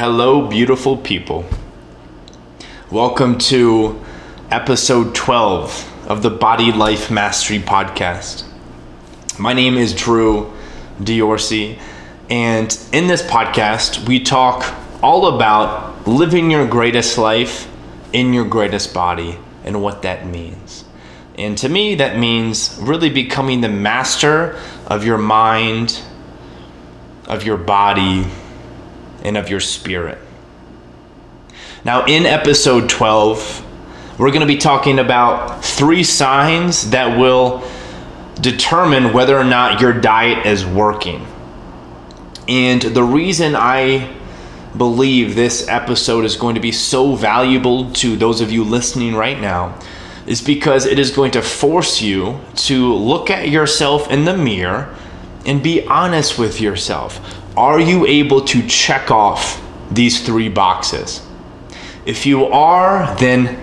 Hello, beautiful people. Welcome to episode 12 of the Body Life Mastery Podcast. My name is Drew Diorsi, and in this podcast, we talk all about living your greatest life in your greatest body and what that means. And to me, that means really becoming the master of your mind, of your body, and of your spirit. Now, in episode 12, we're going to be talking about three signs that will determine whether or not your diet is working. And the reason I believe this episode is going to be so valuable to those of you listening right now is because it is going to force you to look at yourself in the mirror and be honest with yourself. Are you able to check off these three boxes? If you are, then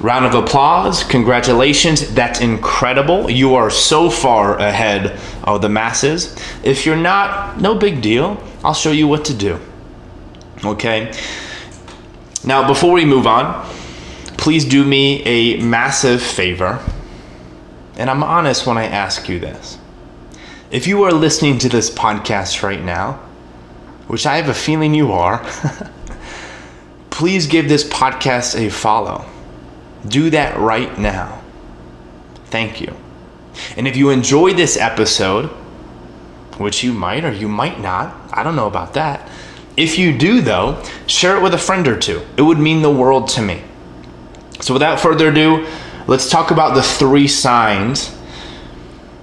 round of applause. Congratulations. That's incredible. You are so far ahead of the masses. If you're not, no big deal. I'll show you what to do. Okay? Now, before we move on, please do me a massive favor. And I'm honest when I ask you this. If you are listening to this podcast right now, which I have a feeling you are, please give this podcast a follow. Do that right now. Thank you. And if you enjoy this episode, which you might or you might not, I don't know about that. If you do, though, share it with a friend or two. It would mean the world to me. So, without further ado, let's talk about the three signs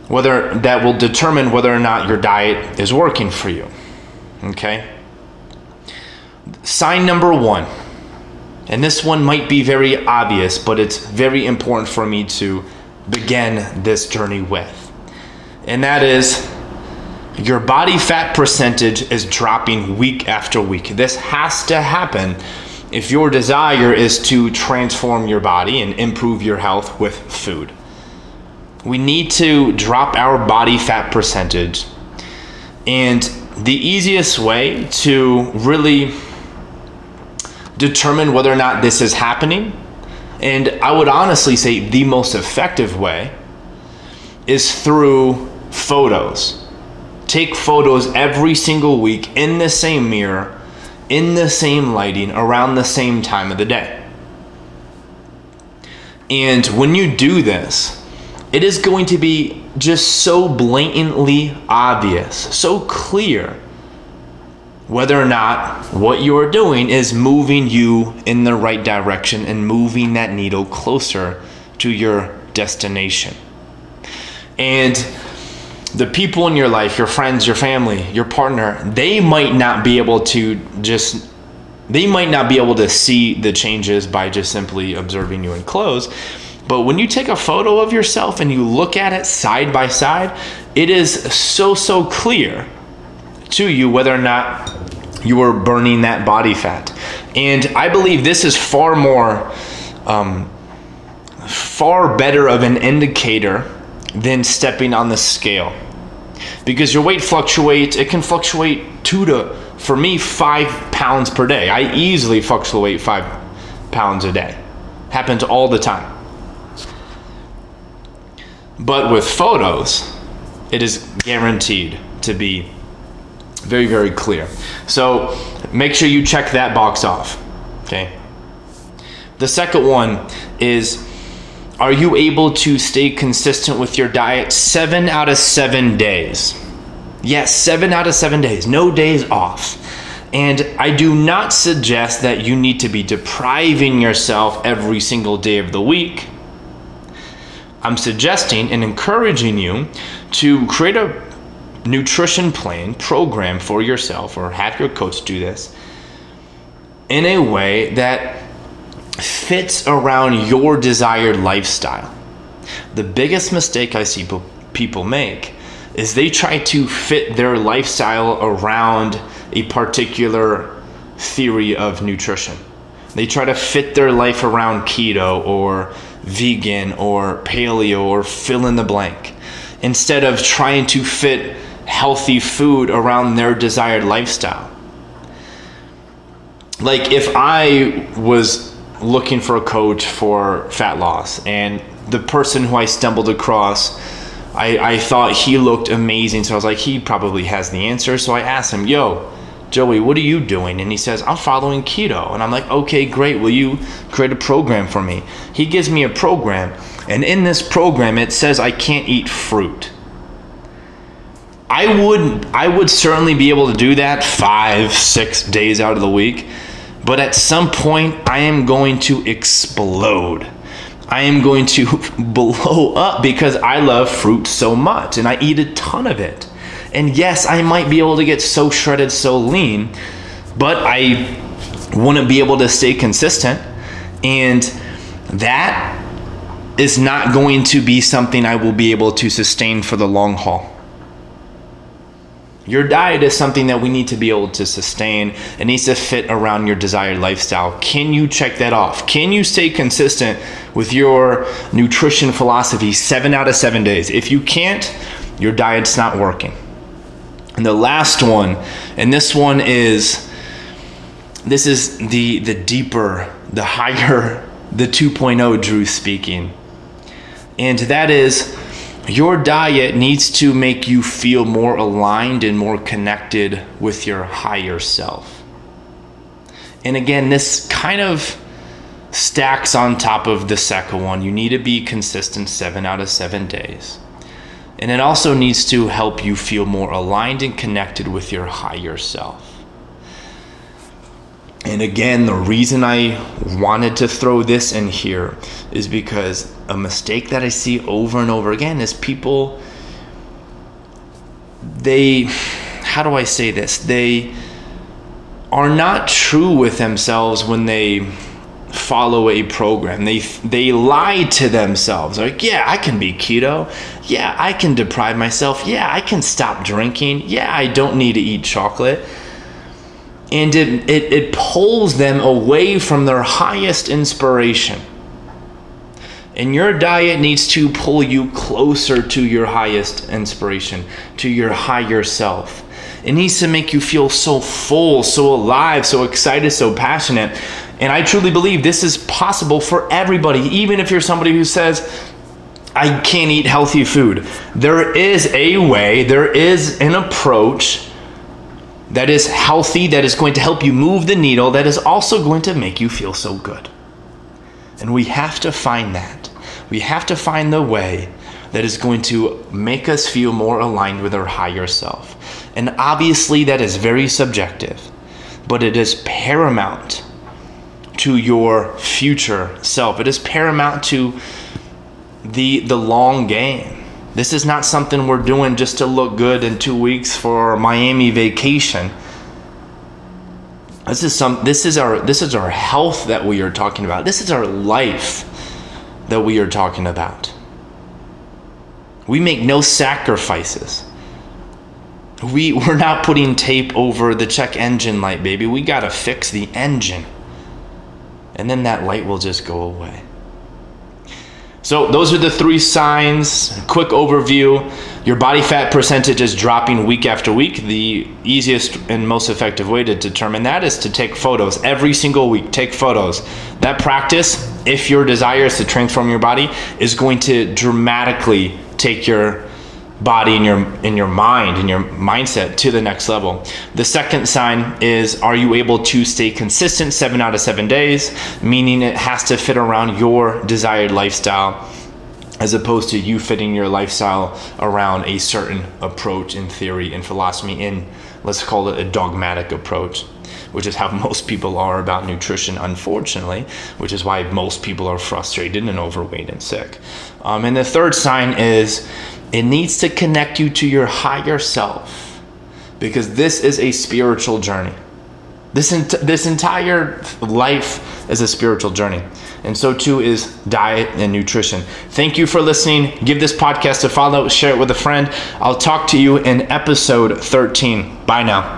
whether that will determine whether or not your diet is working for you. Okay? Sign number 1. And this one might be very obvious, but it's very important for me to begin this journey with. And that is your body fat percentage is dropping week after week. This has to happen if your desire is to transform your body and improve your health with food we need to drop our body fat percentage. And the easiest way to really determine whether or not this is happening, and I would honestly say the most effective way, is through photos. Take photos every single week in the same mirror, in the same lighting, around the same time of the day. And when you do this, it is going to be just so blatantly obvious, so clear whether or not what you are doing is moving you in the right direction and moving that needle closer to your destination. And the people in your life, your friends, your family, your partner, they might not be able to just they might not be able to see the changes by just simply observing you in clothes but when you take a photo of yourself and you look at it side by side, it is so, so clear to you whether or not you are burning that body fat. And I believe this is far more, um, far better of an indicator than stepping on the scale. Because your weight fluctuates, it can fluctuate two to, for me, five pounds per day. I easily fluctuate five pounds a day. Happens all the time. But with photos, it is guaranteed to be very, very clear. So make sure you check that box off. Okay. The second one is Are you able to stay consistent with your diet seven out of seven days? Yes, seven out of seven days, no days off. And I do not suggest that you need to be depriving yourself every single day of the week I'm suggesting and encouraging you to create a nutrition plan program for yourself or have your coach do this in a way that fits around your desired lifestyle. The biggest mistake I see people make is they try to fit their lifestyle around a particular theory of nutrition. They try to fit their life around keto or vegan or paleo or fill in the blank instead of trying to fit healthy food around their desired lifestyle. like if I was looking for a coach for fat loss and the person who I stumbled across I, I thought he looked amazing so I was like he probably has the answer so I asked him yo Joey what are you doing? And he says I'm following keto. And I'm like okay great. Will you create a program for me? He gives me a program. And in this program it says I can't eat fruit. I would I would certainly be able to do that 5 6 days out of the week. But at some point, I am going to explode. I am going to blow up because I love fruit so much and I eat a ton of it. And yes, I might be able to get so shredded, so lean, but I wouldn't be able to stay consistent. And that is not going to be something I will be able to sustain for the long haul. Your diet is something that we need to be able to sustain. It needs to fit around your desired lifestyle. Can you check that off? Can you stay consistent with your nutrition philosophy seven out of seven days? If you can't, your diet's not working. And the last one, and this one is this is the the deeper, the higher, the 2.0 Drew speaking. And that is your diet needs to make you feel more aligned and more connected with your higher self. And again, this kind of stacks on top of the second one. You need to be consistent seven out of seven days. And it also needs to help you feel more aligned and connected with your higher self. And again, the reason I wanted to throw this in here is because a mistake that I see over and over again is people, they, how do I say this? They are not true with themselves when they follow a program. They they lie to themselves. Like, yeah, I can be keto. Yeah, I can deprive myself. Yeah, I can stop drinking. Yeah, I don't need to eat chocolate and it, it, it pulls them away from their highest inspiration. And your diet needs to pull you closer to your highest inspiration, to your higher self. It needs to make you feel so full, so alive, so excited, so passionate. And I truly believe this is possible for everybody, even if you're somebody who says, I can't eat healthy food. There is a way, there is an approach that is healthy, that is going to help you move the needle, that is also going to make you feel so good. And we have to find that. We have to find the way that is going to make us feel more aligned with our higher self. And obviously, that is very subjective, but it is paramount to your future self. It is paramount to the, the long game. This is not something we're doing just to look good in two weeks for Miami vacation. This is some this is our this is our health that we are talking about. This is our life that we are talking about. We make no sacrifices. We we're not putting tape over the check engine light, baby. We got to fix the engine. And then that light will just go away. So, those are the three signs. Quick overview. Your body fat percentage is dropping week after week. The easiest and most effective way to determine that is to take photos every single week. Take photos. That practice, if your desire is to transform your body, is going to dramatically take your body and your in your mind and your mindset to the next level. The second sign is are you able to stay consistent 7 out of 7 days, meaning it has to fit around your desired lifestyle as opposed to you fitting your lifestyle around a certain approach in theory and philosophy in let's call it a dogmatic approach which is how most people are about nutrition, unfortunately, which is why most people are frustrated and overweight and sick. Um, and the third sign is it needs to connect you to your higher self because this is a spiritual journey. This, ent- this entire life is a spiritual journey. And so too is diet and nutrition. Thank you for listening. Give this podcast a follow, share it with a friend. I'll talk to you in episode 13. Bye now.